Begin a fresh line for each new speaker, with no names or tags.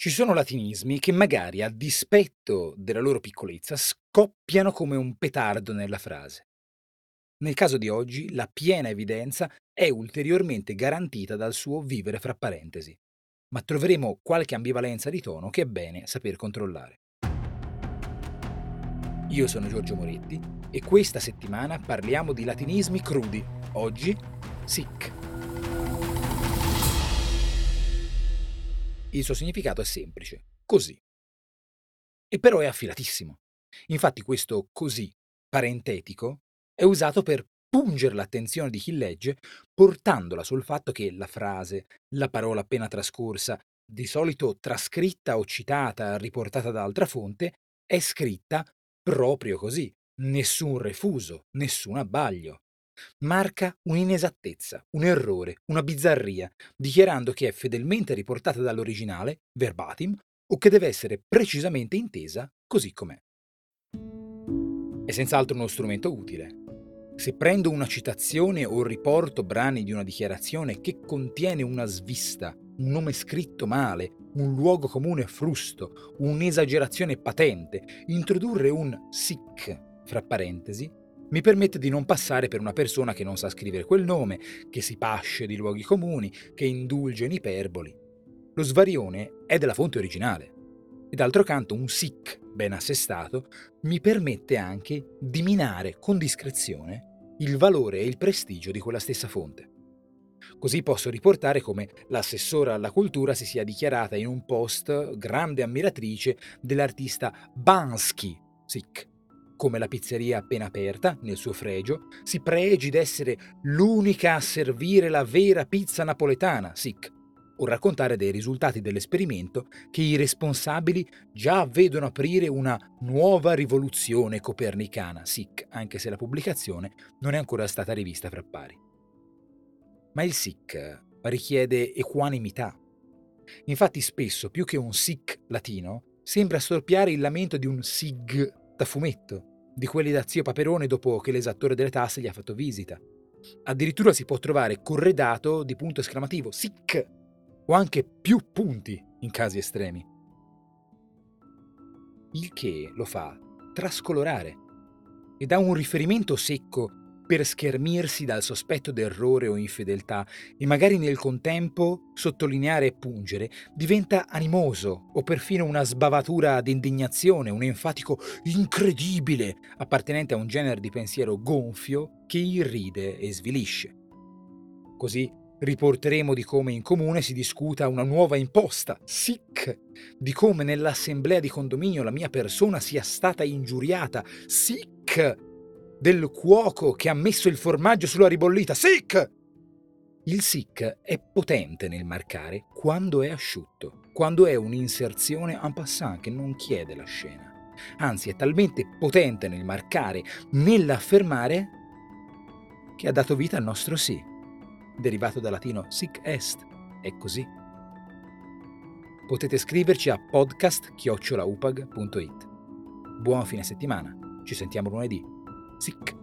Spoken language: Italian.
Ci sono latinismi che magari, a dispetto della loro piccolezza, scoppiano come un petardo nella frase. Nel caso di oggi, la piena evidenza è ulteriormente garantita dal suo vivere fra parentesi, ma troveremo qualche ambivalenza di tono che è bene saper controllare. Io sono Giorgio Moretti e questa settimana parliamo di latinismi crudi. Oggi, sic. Il suo significato è semplice, così. E però è affilatissimo. Infatti questo così parentetico è usato per pungere l'attenzione di chi legge, portandola sul fatto che la frase, la parola appena trascorsa, di solito trascritta o citata, riportata da altra fonte, è scritta proprio così, nessun refuso, nessun abbaglio marca un'inesattezza, un errore, una bizzarria, dichiarando che è fedelmente riportata dall'originale, verbatim, o che deve essere precisamente intesa così com'è. È senz'altro uno strumento utile. Se prendo una citazione o riporto brani di una dichiarazione che contiene una svista, un nome scritto male, un luogo comune frusto, un'esagerazione patente, introdurre un sic, fra parentesi, mi permette di non passare per una persona che non sa scrivere quel nome, che si pasce di luoghi comuni, che indulge in iperboli. Lo svarione è della fonte originale. E d'altro canto un sic ben assestato mi permette anche di minare con discrezione il valore e il prestigio di quella stessa fonte. Così posso riportare come l'assessora alla cultura si sia dichiarata in un post grande ammiratrice dell'artista Bansky, sic, come la pizzeria appena aperta, nel suo fregio, si pregi d'essere l'unica a servire la vera pizza napoletana, sic, o raccontare dei risultati dell'esperimento che i responsabili già vedono aprire una nuova rivoluzione copernicana, sic, anche se la pubblicazione non è ancora stata rivista fra pari. Ma il sic richiede equanimità. Infatti spesso, più che un sic latino, sembra storpiare il lamento di un sig da fumetto, di quelli da zio Paperone dopo che l'esattore delle tasse gli ha fatto visita. Addirittura si può trovare corredato di punto esclamativo, sic, o anche più punti in casi estremi. Il che lo fa trascolorare e dà un riferimento secco per schermirsi dal sospetto d'errore o infedeltà e magari nel contempo sottolineare e pungere, diventa animoso o perfino una sbavatura d'indignazione, un enfatico incredibile appartenente a un genere di pensiero gonfio che irride e svilisce. Così riporteremo di come in comune si discuta una nuova imposta, sic, di come nell'assemblea di condominio la mia persona sia stata ingiuriata, sic, del cuoco che ha messo il formaggio sulla ribollita. Sic! Il sic è potente nel marcare quando è asciutto, quando è un'inserzione en passant che non chiede la scena. Anzi, è talmente potente nel marcare, nell'affermare, che ha dato vita al nostro sì, derivato dal latino sic est. È così. Potete scriverci a podcast-upag.it. Buon fine settimana, ci sentiamo lunedì. Sick